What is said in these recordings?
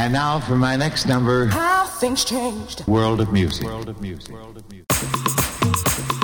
And now for my next number. How things changed. World of Music. World of Music. World of Music.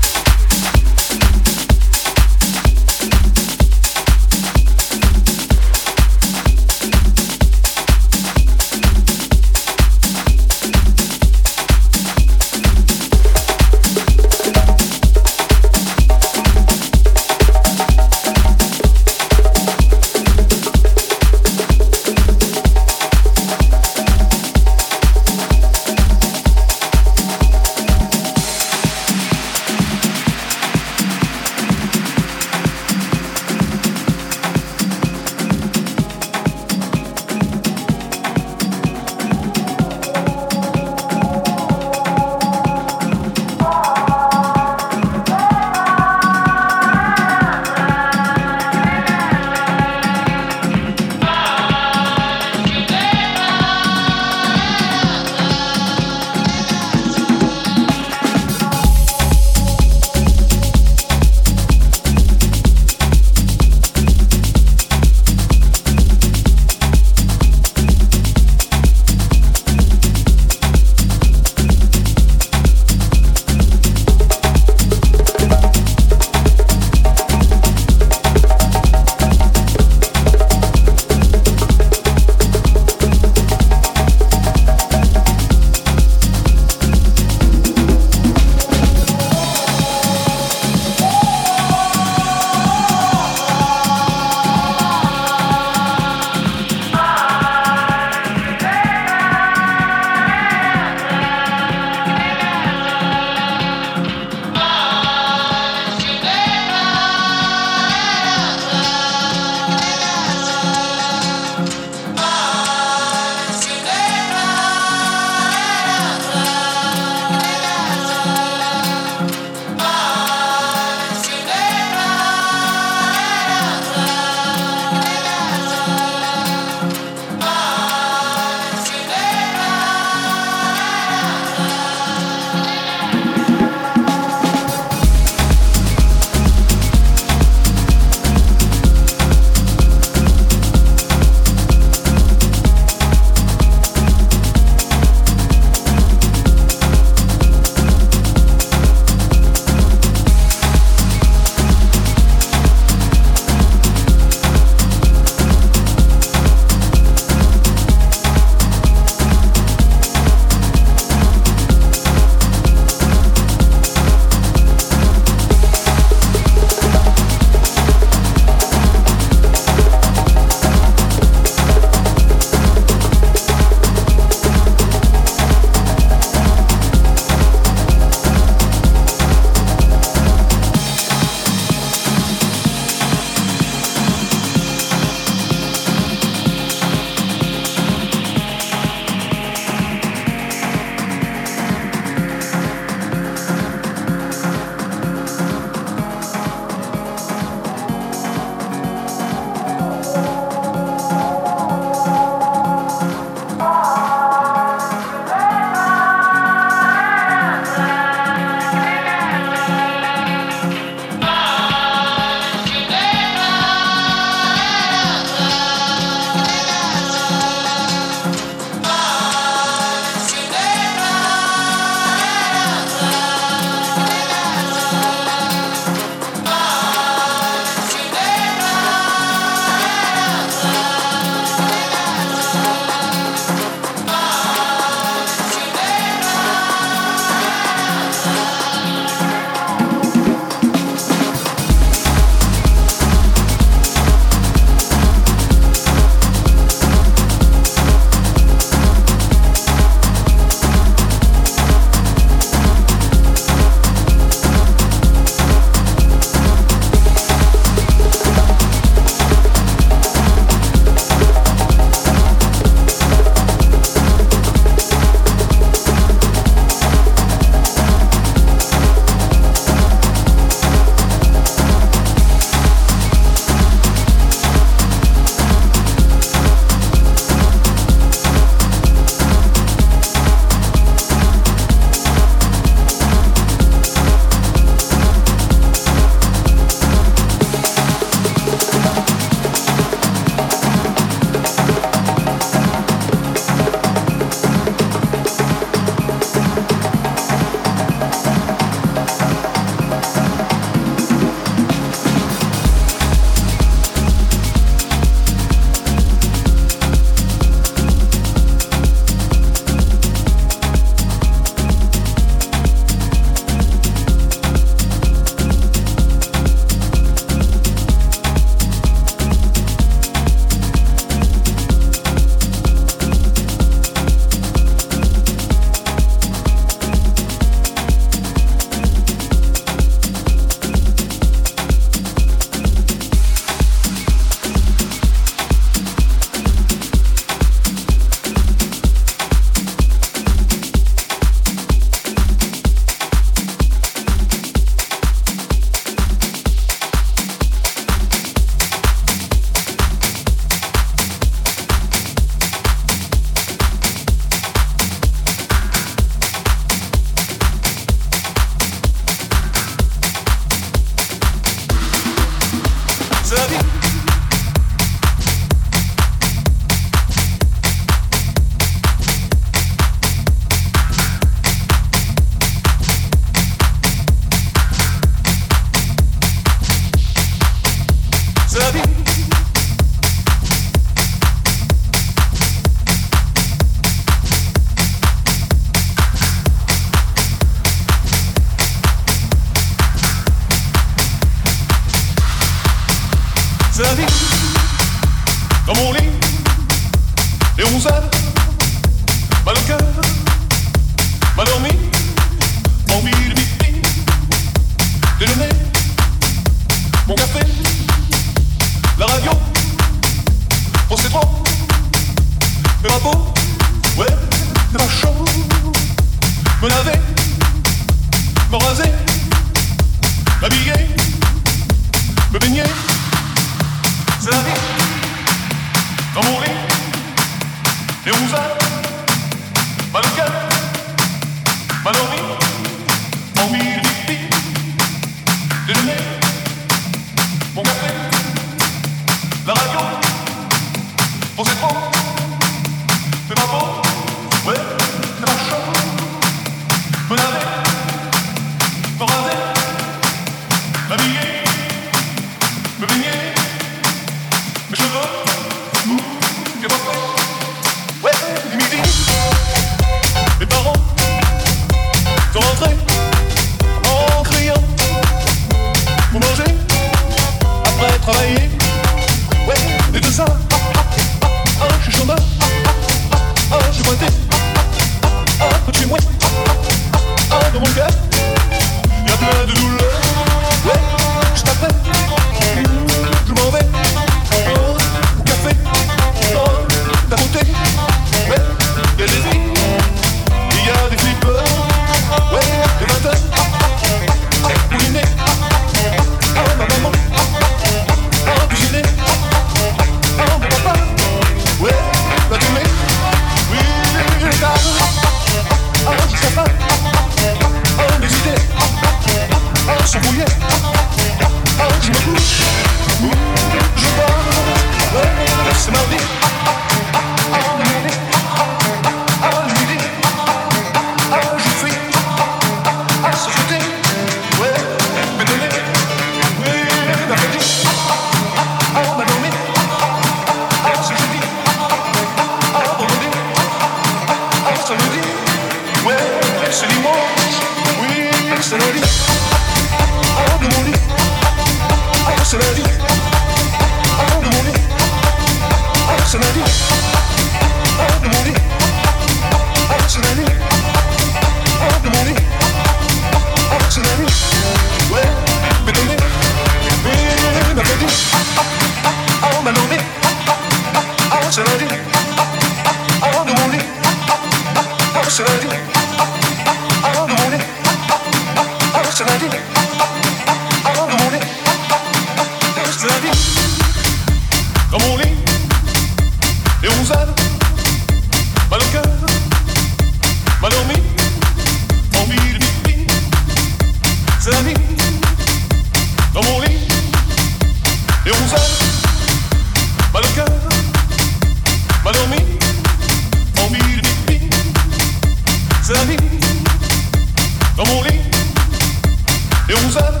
Et on vous aime,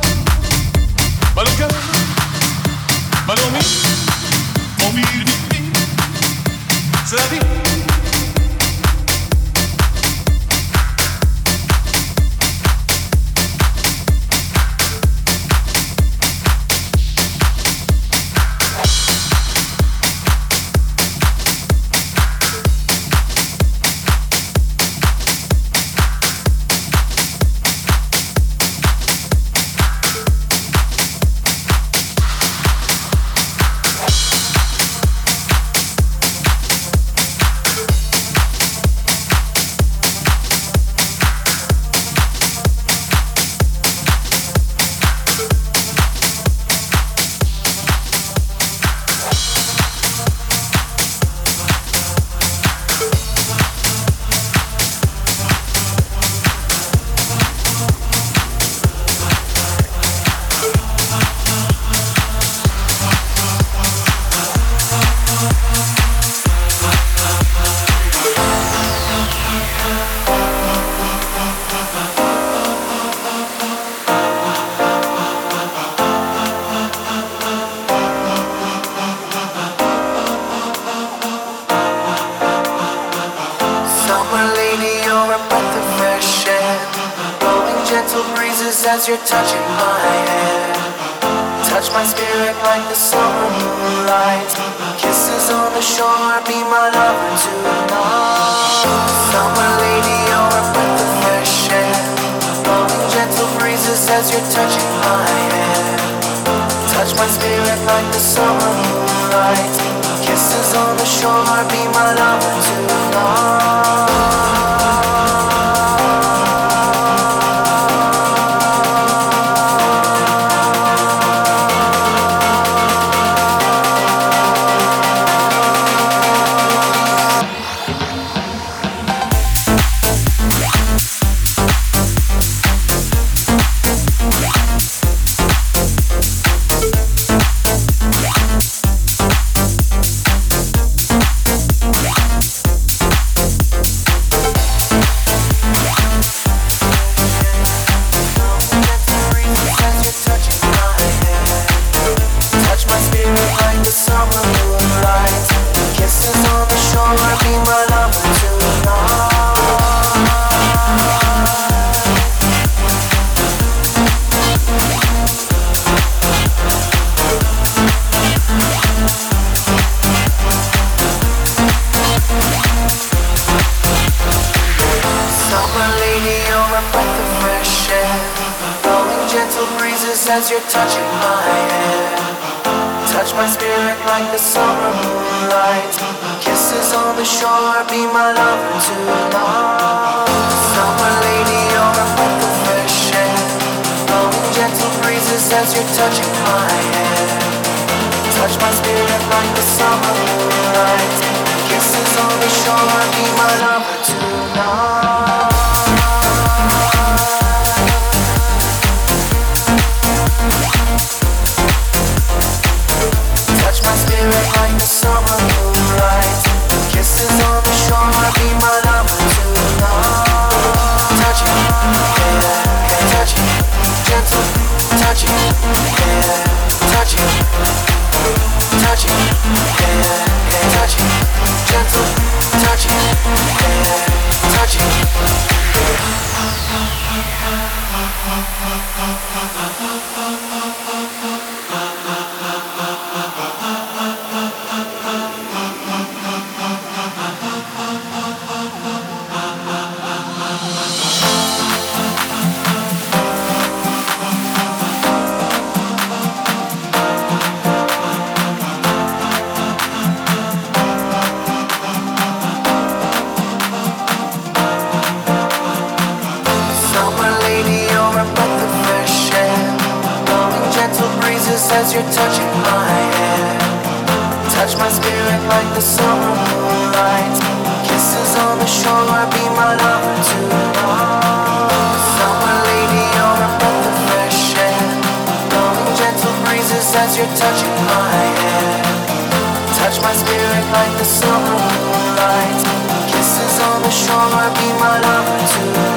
mal au C'est la vie. as you're touching my head. Touch my spirit like the summer moonlight. Kisses on the shore, be my lover tonight. Summer lady on a breath of fresh air. Blowing gentle breezes as you're touching my head. Touch my spirit like the summer moonlight. Kisses on the shore, be my lover tonight.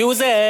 confusing.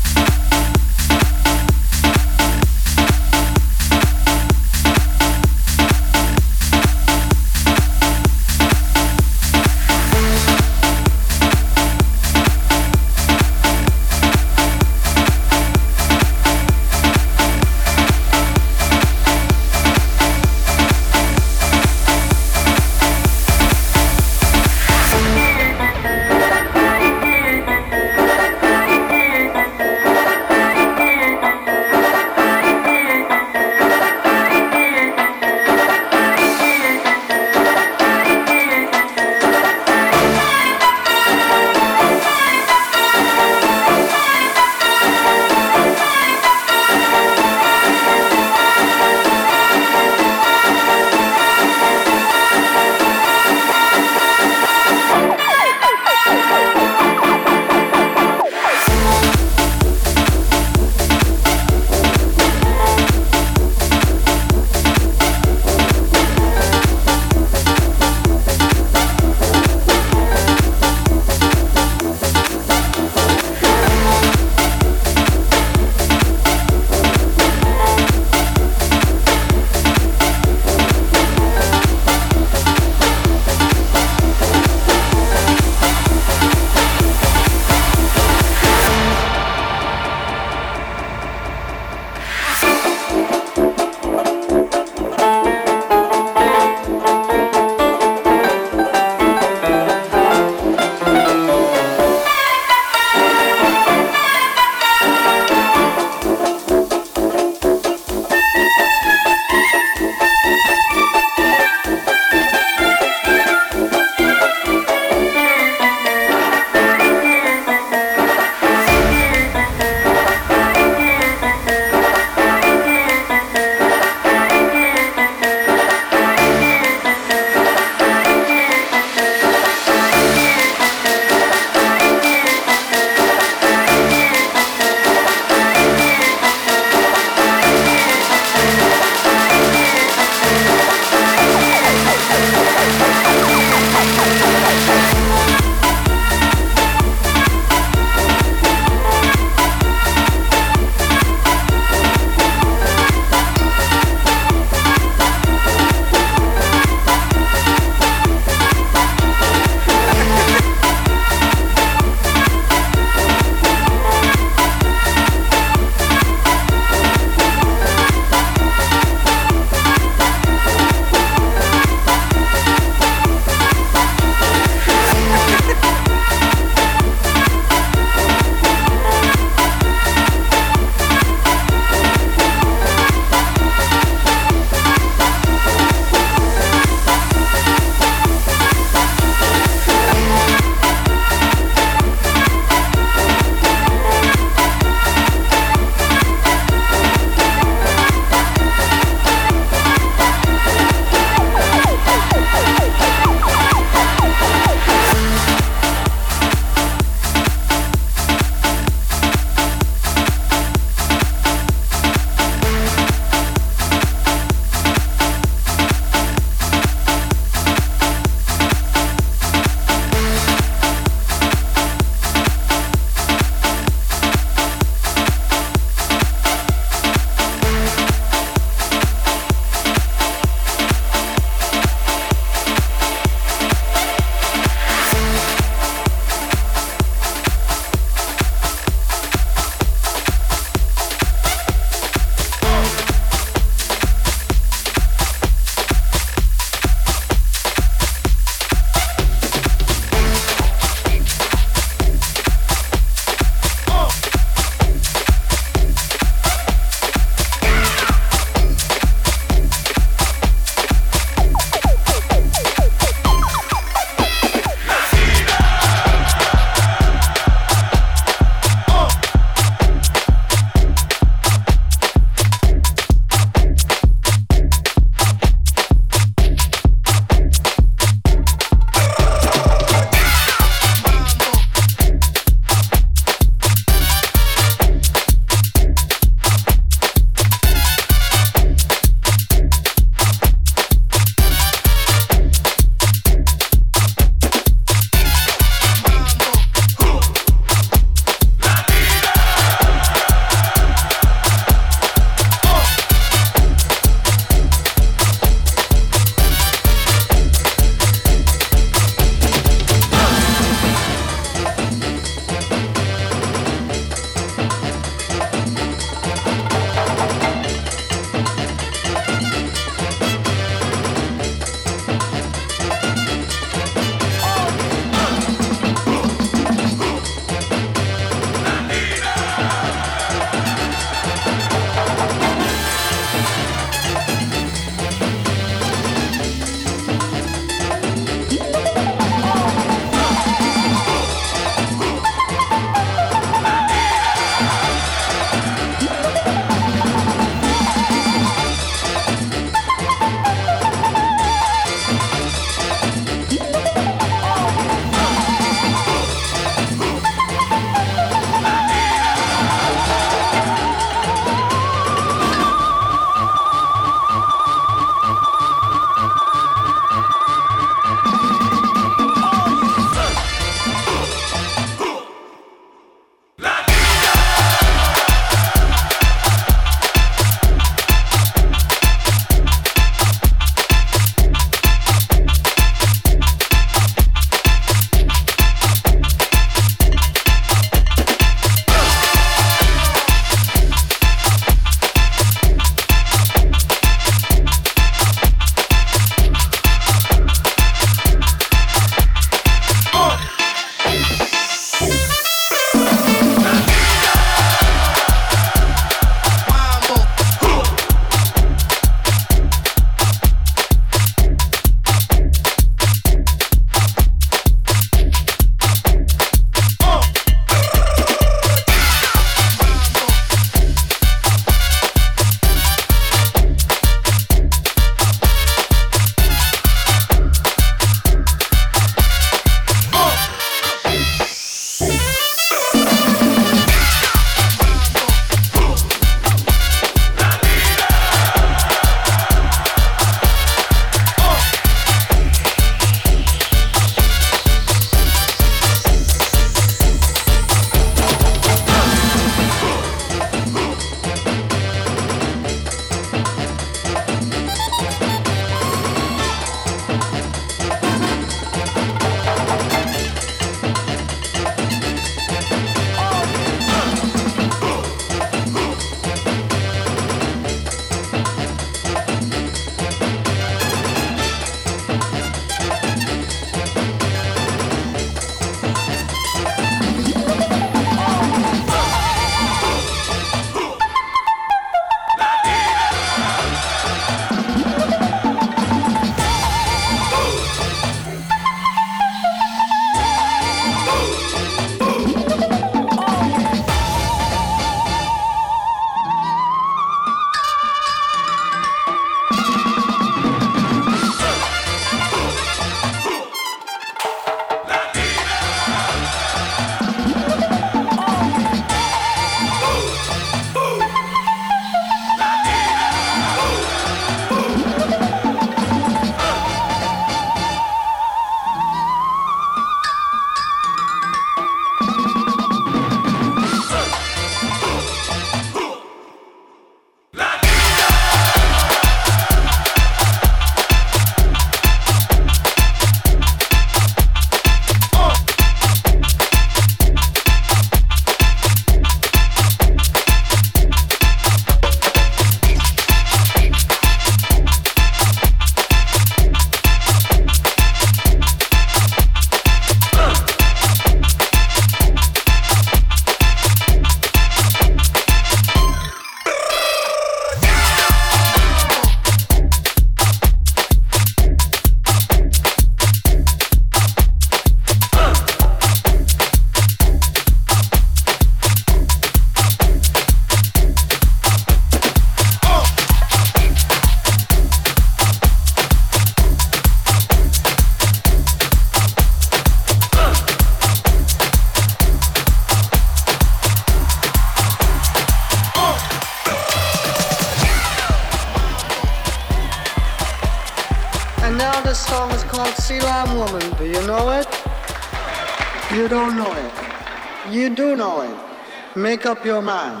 up your mind.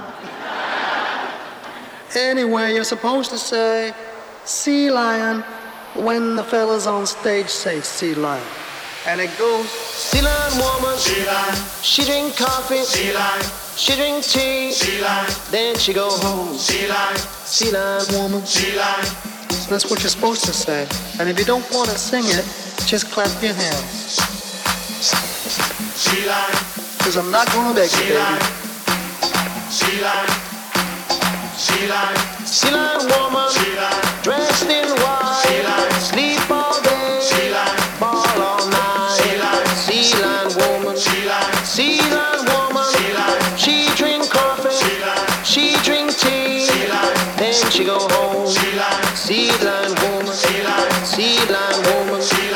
anyway, you're supposed to say, sea lion, when the fellas on stage say sea lion. And it goes, sea lion woman, sea lion, she drink coffee, sea lion, she drink tea, sea lion, then she go home, sea lion, sea lion woman, sea lion. So that's what you're supposed to say. And if you don't want to sing it, just clap your hands. Sea lion. Cause I'm not gonna beg you, baby. She like, she woman. She like, dressed in white. She sleep all day. She ball all night. She woman. She woman. She drink coffee. She drink tea. Then she go home. She woman. She woman. She?